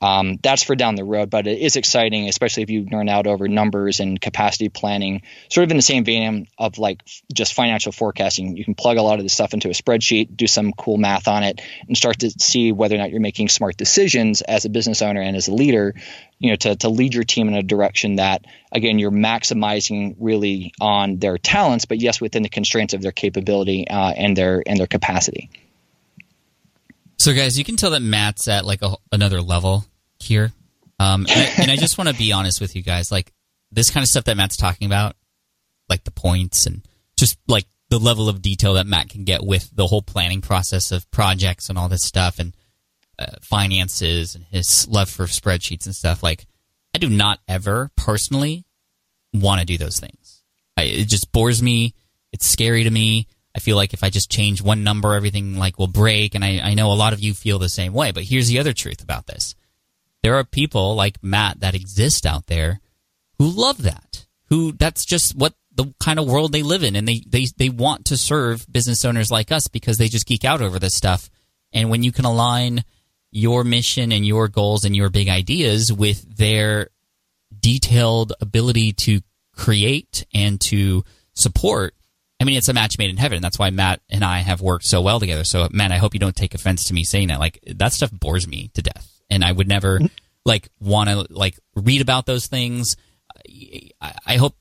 Um, that's for down the road, but it is exciting, especially if you learn out over numbers and capacity planning, sort of in the same vein of like just financial forecasting. You can plug a lot of this stuff into a spreadsheet, do some cool math on it, and start to see whether or not you're making smart decisions as a business owner and as a leader, you know, to, to lead your team in a direction that, again, you're maximizing really on their talents, but yes, within the constraints of their capability uh, and their and their capacity. So, guys, you can tell that Matt's at like a, another level here, um, and, I, and I just want to be honest with you guys. Like this kind of stuff that Matt's talking about, like the points and just like the level of detail that Matt can get with the whole planning process of projects and all this stuff and uh, finances and his love for spreadsheets and stuff. Like, I do not ever personally want to do those things. I, it just bores me. It's scary to me. I feel like if I just change one number, everything like will break. And I, I know a lot of you feel the same way. But here's the other truth about this: there are people like Matt that exist out there who love that. Who that's just what the kind of world they live in, and they they they want to serve business owners like us because they just geek out over this stuff. And when you can align your mission and your goals and your big ideas with their detailed ability to create and to support I mean, it's a match made in heaven. That's why Matt and I have worked so well together. So, man, I hope you don't take offense to me saying that. Like, that stuff bores me to death, and I would never mm-hmm. like want to like read about those things. I, I hope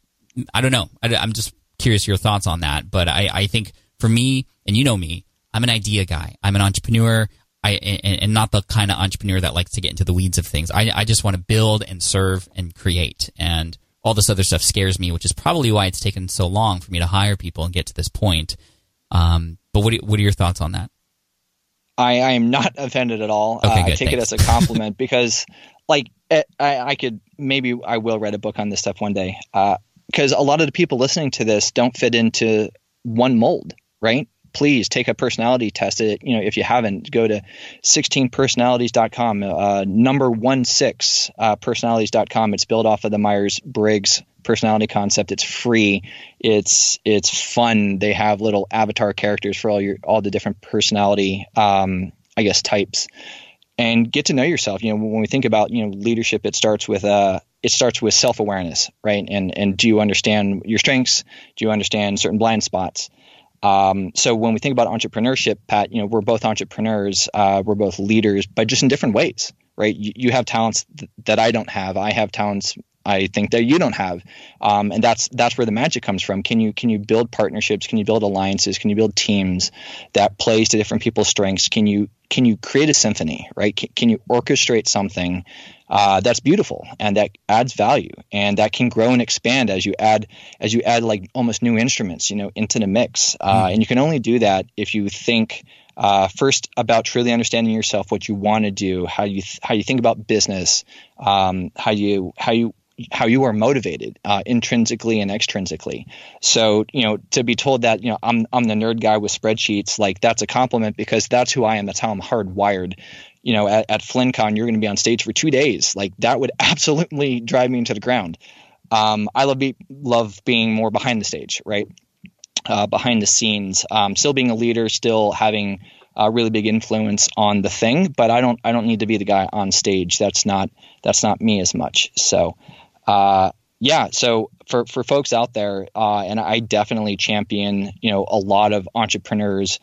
I don't know. I, am just curious your thoughts on that. But I, I think for me, and you know me, I'm an idea guy. I'm an entrepreneur. I and, and not the kind of entrepreneur that likes to get into the weeds of things. I, I just want to build and serve and create and all this other stuff scares me, which is probably why it's taken so long for me to hire people and get to this point. Um, but what, what are your thoughts on that? I, I am not offended at all. Okay, uh, good, I take thanks. it as a compliment because, like, it, I, I could maybe I will write a book on this stuff one day. Because uh, a lot of the people listening to this don't fit into one mold, right? Please take a personality test. It, you know, if you haven't, go to 16personalities.com, uh, number one six uh, personalities.com. It's built off of the Myers Briggs personality concept. It's free. It's it's fun. They have little avatar characters for all your all the different personality, um, I guess, types. And get to know yourself. You know, when we think about you know leadership, it starts with uh, it starts with self awareness, right? And and do you understand your strengths? Do you understand certain blind spots? Um, so when we think about entrepreneurship, Pat, you know, we're both entrepreneurs, uh, we're both leaders, but just in different ways, right? You, you have talents th- that I don't have. I have talents I think that you don't have, um, and that's that's where the magic comes from. Can you can you build partnerships? Can you build alliances? Can you build teams that plays to different people's strengths? Can you can you create a symphony? Right? Can, can you orchestrate something uh, that's beautiful and that adds value and that can grow and expand as you add as you add like almost new instruments, you know, into the mix. Uh, mm. And you can only do that if you think uh, first about truly understanding yourself, what you want to do, how you th- how you think about business, um, how you how you how you are motivated uh, intrinsically and extrinsically. So, you know, to be told that, you know, I'm, I'm the nerd guy with spreadsheets, like that's a compliment because that's who I am. That's how I'm hardwired. You know, at, at FlynnCon, you're going to be on stage for two days. Like that would absolutely drive me into the ground. Um, I love, be, love being more behind the stage, right? Uh, behind the scenes, um, still being a leader, still having a really big influence on the thing, but I don't, I don't need to be the guy on stage. That's not, that's not me as much. So, uh, yeah, so for for folks out there, uh, and I definitely champion, you know, a lot of entrepreneurs.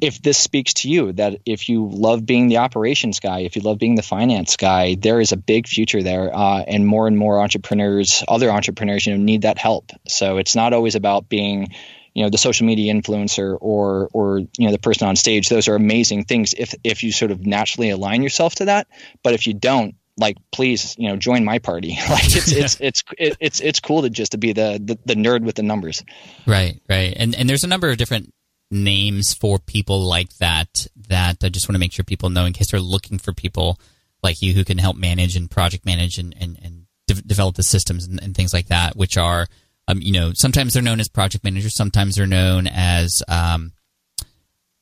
If this speaks to you, that if you love being the operations guy, if you love being the finance guy, there is a big future there, uh, and more and more entrepreneurs, other entrepreneurs, you know, need that help. So it's not always about being, you know, the social media influencer or or you know the person on stage. Those are amazing things if if you sort of naturally align yourself to that. But if you don't, like please you know join my party. Like it's it's it's it's it's cool to just to be the, the, the nerd with the numbers. Right right. And and there's a number of different names for people like that that i just want to make sure people know in case they're looking for people like you who can help manage and project manage and and, and de- develop the systems and, and, things like that which are um, you know sometimes they're known as project managers sometimes they're known as um,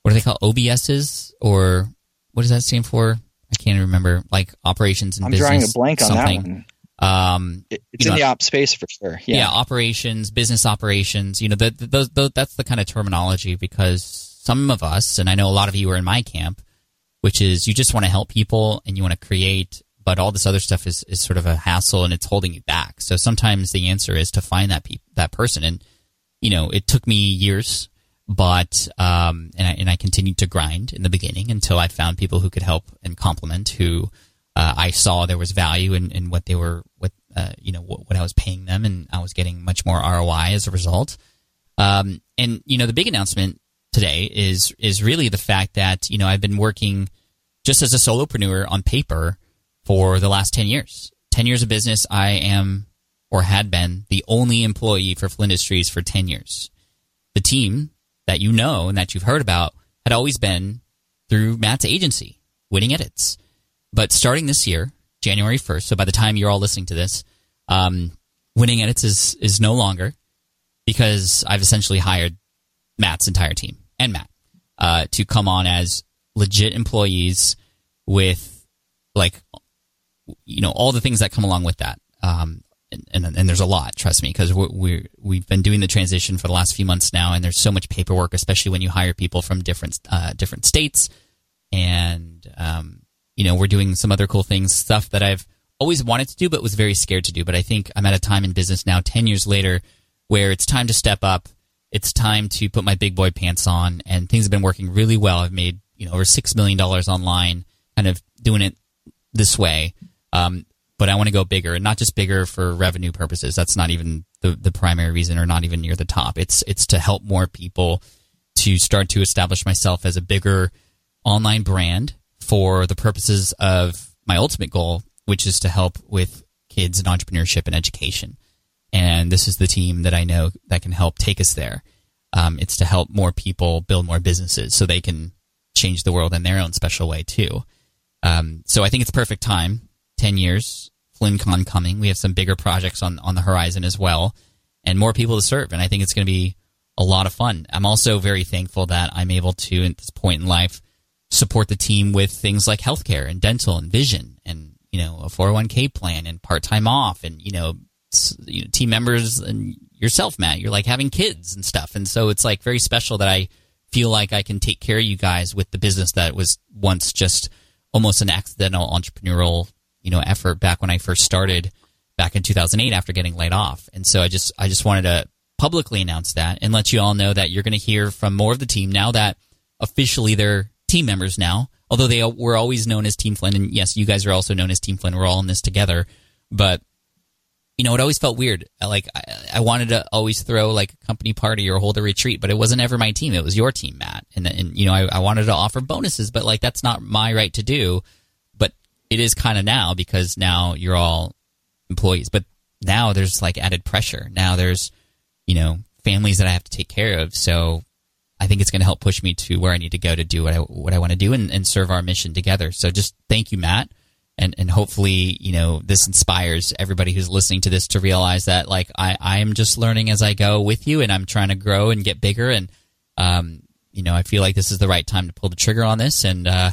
what do they call obs's or what does that stand for I can't remember like operations and I'm business. drawing a blank on something. that one. Um, it, it's in know, the op space for sure. Yeah. yeah, operations, business operations. You know, the, the, the, that's the kind of terminology because some of us, and I know a lot of you are in my camp, which is you just want to help people and you want to create, but all this other stuff is, is sort of a hassle and it's holding you back. So sometimes the answer is to find that pe- that person. And you know, it took me years but um, and I and I continued to grind in the beginning until I found people who could help and complement who uh, I saw there was value in, in what they were what uh, you know what, what, I was paying them and I was getting much more ROI as a result. Um, and you know the big announcement today is is really the fact that you know I've been working just as a solopreneur on paper for the last ten years. Ten years of business, I am or had been the only employee for Flynndustries for ten years. The team that you know and that you've heard about had always been through Matt's agency, Winning Edits. But starting this year, January 1st, so by the time you're all listening to this, um, Winning Edits is, is no longer because I've essentially hired Matt's entire team and Matt uh, to come on as legit employees with like you know all the things that come along with that um, and, and, there's a lot, trust me, because we we've been doing the transition for the last few months now, and there's so much paperwork, especially when you hire people from different uh, different states, and um, you know we're doing some other cool things, stuff that I've always wanted to do, but was very scared to do. But I think I'm at a time in business now, ten years later, where it's time to step up. It's time to put my big boy pants on, and things have been working really well. I've made you know over six million dollars online, kind of doing it this way. Um, but I want to go bigger and not just bigger for revenue purposes. That's not even the, the primary reason or not even near the top. It's, it's to help more people to start to establish myself as a bigger online brand for the purposes of my ultimate goal, which is to help with kids and entrepreneurship and education. And this is the team that I know that can help take us there. Um, it's to help more people build more businesses so they can change the world in their own special way too. Um, so I think it's perfect time 10 years, FlynnCon coming. We have some bigger projects on, on the horizon as well, and more people to serve. And I think it's going to be a lot of fun. I'm also very thankful that I'm able to, at this point in life, support the team with things like healthcare and dental and vision and, you know, a 401k plan and part time off and, you know, you know, team members and yourself, Matt. You're like having kids and stuff. And so it's like very special that I feel like I can take care of you guys with the business that was once just almost an accidental entrepreneurial you know effort back when I first started back in 2008 after getting laid off. And so I just I just wanted to publicly announce that and let you all know that you're going to hear from more of the team now that officially they're team members now. Although they were always known as Team Flynn, and yes, you guys are also known as Team Flynn. We're all in this together, but you know, it always felt weird. Like I, I, wanted to always throw like a company party or hold a retreat, but it wasn't ever my team. It was your team, Matt. And, and you know, I, I wanted to offer bonuses, but like that's not my right to do. It is kind of now because now you're all employees. But now there's like added pressure. Now there's, you know, families that I have to take care of. So I think it's going to help push me to where I need to go to do what I what I want to do and, and serve our mission together. So just thank you, Matt and and hopefully you know this inspires everybody who's listening to this to realize that like I I am just learning as I go with you and I'm trying to grow and get bigger and um you know I feel like this is the right time to pull the trigger on this and uh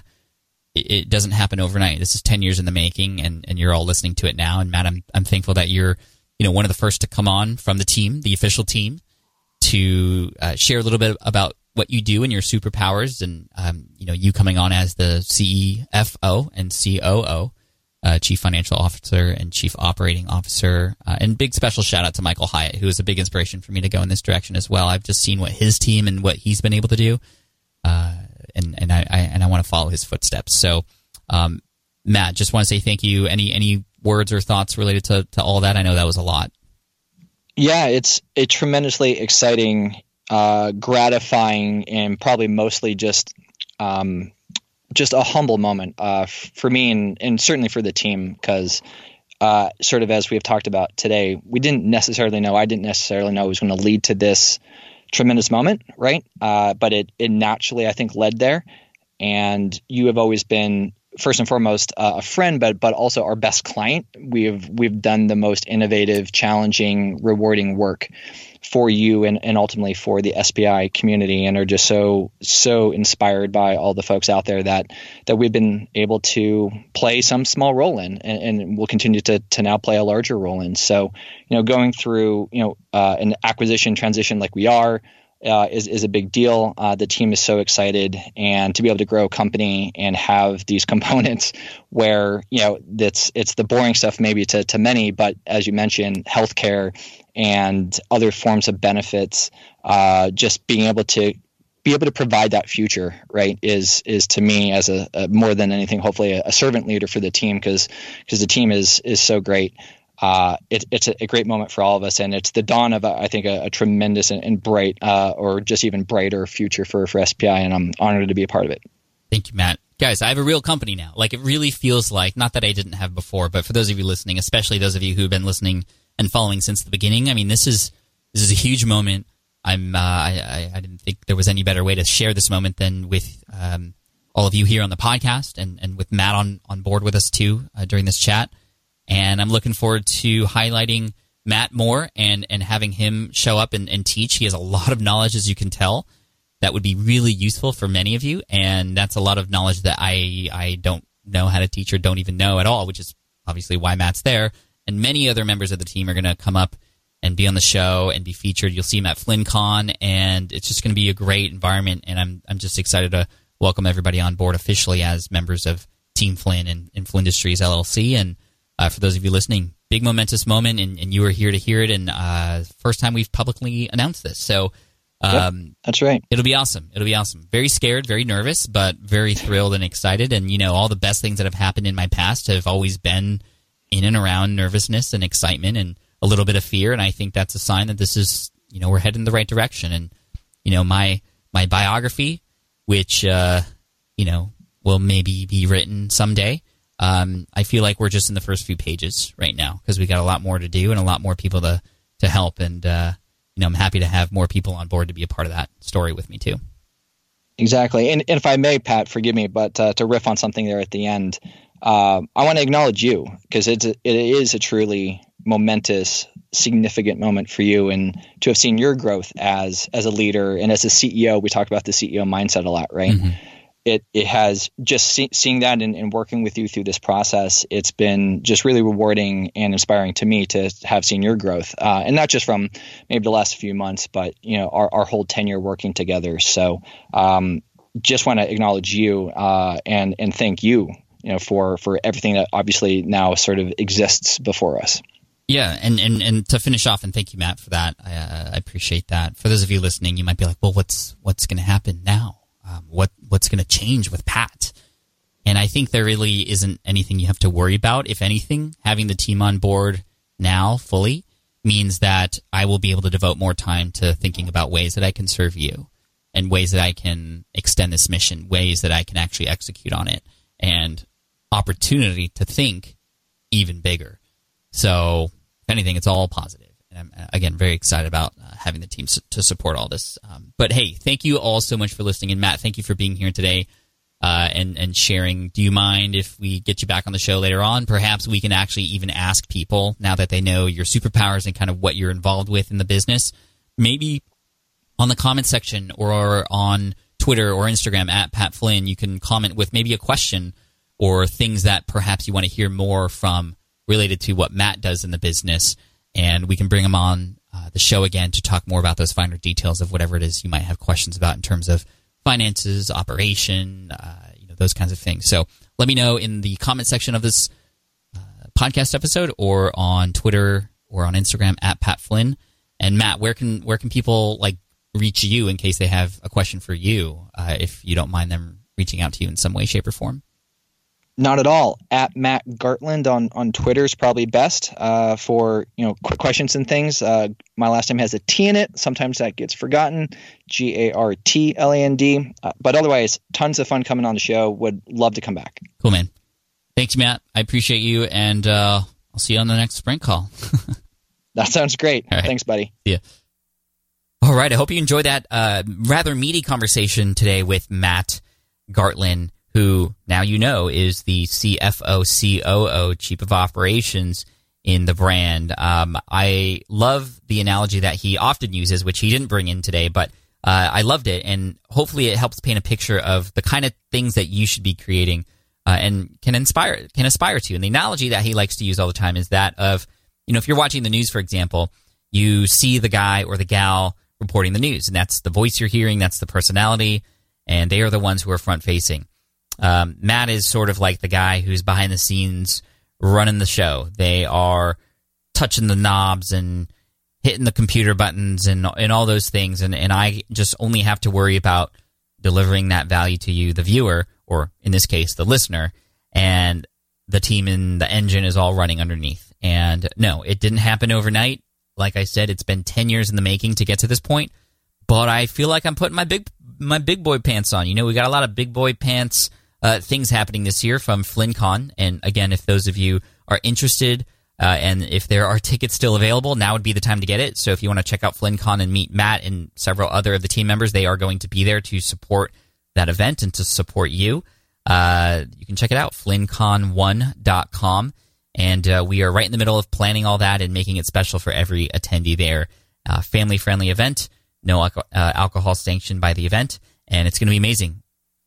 it, doesn't happen overnight. This is 10 years in the making and and you're all listening to it now. And Matt I'm I'm thankful that you're you know one of the first to come on from the team the official team to uh, share a little bit about what you do and your superpowers, and um, you know you coming on as the CFO and COO, uh, Chief Financial Officer and Chief Operating Officer, uh, and big special shout out to Michael Hyatt, who is a big inspiration for me to go in this direction as well. I've just seen what his team and what he's been able to do, uh, and and I, I, and I want to follow his footsteps. So, um, Matt, just want to say thank you. Any any words or thoughts related to to all that? I know that was a lot. Yeah, it's a tremendously exciting uh, gratifying and probably mostly just um, just a humble moment uh, for me and, and certainly for the team because uh, sort of as we've talked about today, we didn't necessarily know. I didn't necessarily know it was going to lead to this tremendous moment, right? Uh, but it it naturally, I think, led there. And you have always been first and foremost uh, a friend, but but also our best client. We've we've done the most innovative, challenging, rewarding work for you and, and ultimately for the SPI community and are just so so inspired by all the folks out there that that we've been able to play some small role in and, and we'll continue to, to now play a larger role in. So, you know, going through, you know, uh, an acquisition transition like we are, uh, is, is a big deal. Uh, the team is so excited, and to be able to grow a company and have these components where you know it's it's the boring stuff maybe to to many, but as you mentioned, healthcare and other forms of benefits, uh, just being able to be able to provide that future right is is to me as a, a more than anything hopefully a, a servant leader for the team because because the team is is so great uh, it, it's a, great moment for all of us, and it's the dawn of, I think, a, a tremendous and, and bright, uh, or just even brighter future for, for SPI, and I'm honored to be a part of it. Thank you, Matt. Guys, I have a real company now. Like, it really feels like, not that I didn't have before, but for those of you listening, especially those of you who've been listening and following since the beginning, I mean, this is this is a huge moment. I'm uh, I, I, didn't think there was any better way to share this moment than with um, all of you here on the podcast and, and with Matt on, on board with us too uh, during this chat and I'm looking forward to highlighting Matt more and and having him show up and, and teach. He has a lot of knowledge, as you can tell, that would be really useful for many of you, and that's a lot of knowledge that I I don't know how to teach or don't even know at all, which is obviously why Matt's there. And many other members of the team are going to come up and be on the show and be featured. You'll see him at FlynnCon, and it's just going to be a great environment. And I'm I'm just excited to welcome everybody on board officially as members of Team Flynn and, and Flynn Industries LLC. And uh, for those of you listening, big momentous moment, and, and you were here to hear it. And uh, first time we've publicly announced this, so um, yep, that's right. It'll be awesome. It'll be awesome. Very scared, very nervous, but very thrilled and excited. And you know, all the best things that have happened in my past have always been in and around nervousness and excitement and a little bit of fear. And I think that's a sign that this is, you know, we're heading in the right direction. And you know, my my biography, which uh, you know will maybe be written someday um, I feel like we're just in the first few pages right now because we got a lot more to do and a lot more people to to help. And uh, you know, I'm happy to have more people on board to be a part of that story with me too. Exactly, and, and if I may, Pat, forgive me, but uh, to riff on something there at the end, uh, I want to acknowledge you because it's a, it is a truly momentous, significant moment for you, and to have seen your growth as as a leader and as a CEO. We talk about the CEO mindset a lot, right? Mm-hmm it it has just see, seeing that and, and, working with you through this process it's been just really rewarding and inspiring to me to have seen your growth uh, and not just from maybe the last few months but you know our, our whole tenure working together so um, just want to acknowledge you uh, and and thank you you know for for everything that obviously now sort of exists before us Yeah, and, and, and to finish off, and thank you, Matt, for that. I, uh, I appreciate that. For those of you listening, you might be like, "Well, what's what's going to happen now? Um, what what's going to change with Pat?" And I think there really isn't anything you have to worry about. If anything, having the team on board now fully means that I will be able to devote more time to thinking about ways that I can serve you and ways that I can extend this mission, ways that I can actually execute on it, and opportunity to think even bigger. So, if anything, it's all positive. And I'm, uh, again, very excited about uh, having the team su- to support all this. Um, but hey, thank you all so much for listening. And Matt, thank you for being here today uh, and, and sharing. Do you mind if we get you back on the show later on? Perhaps we can actually even ask people, now that they know your superpowers and kind of what you're involved with in the business, maybe on the comment section or on Twitter or Instagram at Pat Flynn, you can comment with maybe a question or things that perhaps you want to hear more from related to what Matt does in the business, and we can bring him on uh, the show again to talk more about those finer details of whatever it is you might have questions about in terms of finances, operation, uh, you know, those kinds of things. So let me know in the comment section of this uh, podcast episode or on Twitter or on Instagram at Pat Flynn. And Matt, where can where can people like reach you in case they have a question for you, uh, if you don't mind them reaching out to you in some way, shape, or form? Not at all. At Matt Gartland on on Twitter is probably best uh, for you know quick questions and things. Uh, my last name has a T in it. Sometimes that gets forgotten. G A R T L A N D. Uh, but otherwise, tons of fun coming on the show. Would love to come back. Cool, man. Thanks, Matt. I appreciate you, and uh, I'll see you on the next sprint call. that sounds great. Right. Thanks, buddy. Yeah. All right. I hope you enjoyed that uh, rather meaty conversation today with Matt Gartland who now you know is the CFO, COO, Chief of Operations in the brand. Um, I love the analogy that he often uses, which he didn't bring in today, but uh, I loved it, and hopefully it helps paint a picture of the kind of things that you should be creating uh, and can inspire, can aspire to. And the analogy that he likes to use all the time is that of, you know, if you're watching the news, for example, you see the guy or the gal reporting the news, and that's the voice you're hearing, that's the personality, and they are the ones who are front facing. Um, Matt is sort of like the guy who's behind the scenes running the show. They are touching the knobs and hitting the computer buttons and and all those things, and and I just only have to worry about delivering that value to you, the viewer, or in this case, the listener, and the team in the engine is all running underneath. And no, it didn't happen overnight. Like I said, it's been ten years in the making to get to this point. But I feel like I'm putting my big my big boy pants on. You know, we got a lot of big boy pants uh, things happening this year from FlynnCon. And again, if those of you are interested, uh, and if there are tickets still available, now would be the time to get it. So if you want to check out FlynnCon and meet Matt and several other of the team members, they are going to be there to support that event and to support you. Uh, you can check it out, flynncon1.com. And uh, we are right in the middle of planning all that and making it special for every attendee there. Uh, family friendly event, no uh, alcohol sanctioned by the event, and it's going to be amazing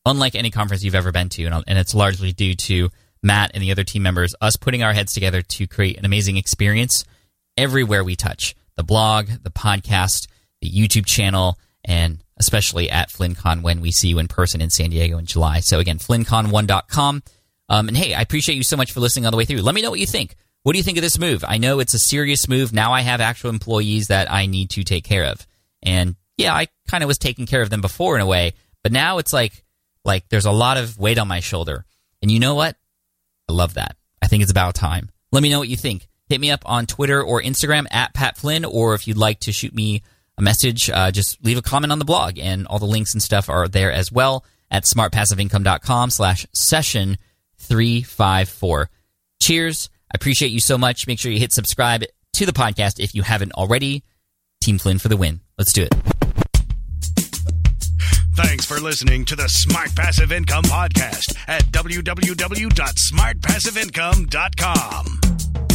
unlike any conference you've ever been to, and, and it's largely due to Matt and the other team members, us putting our heads together to create an amazing experience everywhere we touch the blog, the podcast, the YouTube channel, and especially at FlynnCon when we see you in person in San Diego in July. So again, flynncon1.com. Um, and hey, I appreciate you so much for listening all the way through. Let me know what you think. What do you think of this move? I know it's a serious move. Now I have actual employees that I need to take care of. And yeah, I kind of was taking care of them before in a way, but now it's like like there's a lot of weight on my shoulder. And you know what? I love that. I think it's about time. Let me know what you think. Hit me up on Twitter or Instagram at Pat Flynn, or if you'd like to shoot me a message, uh, just leave a comment on the blog, and all the links and stuff are there as well at smartpassiveincome.com slash session 354. Cheers. I appreciate you so much. Make sure you hit subscribe to the podcast if you haven't already. Team Flynn for the win. Let's do it. Thanks for listening to the Smart Passive Income Podcast at www.smartpassiveincome.com.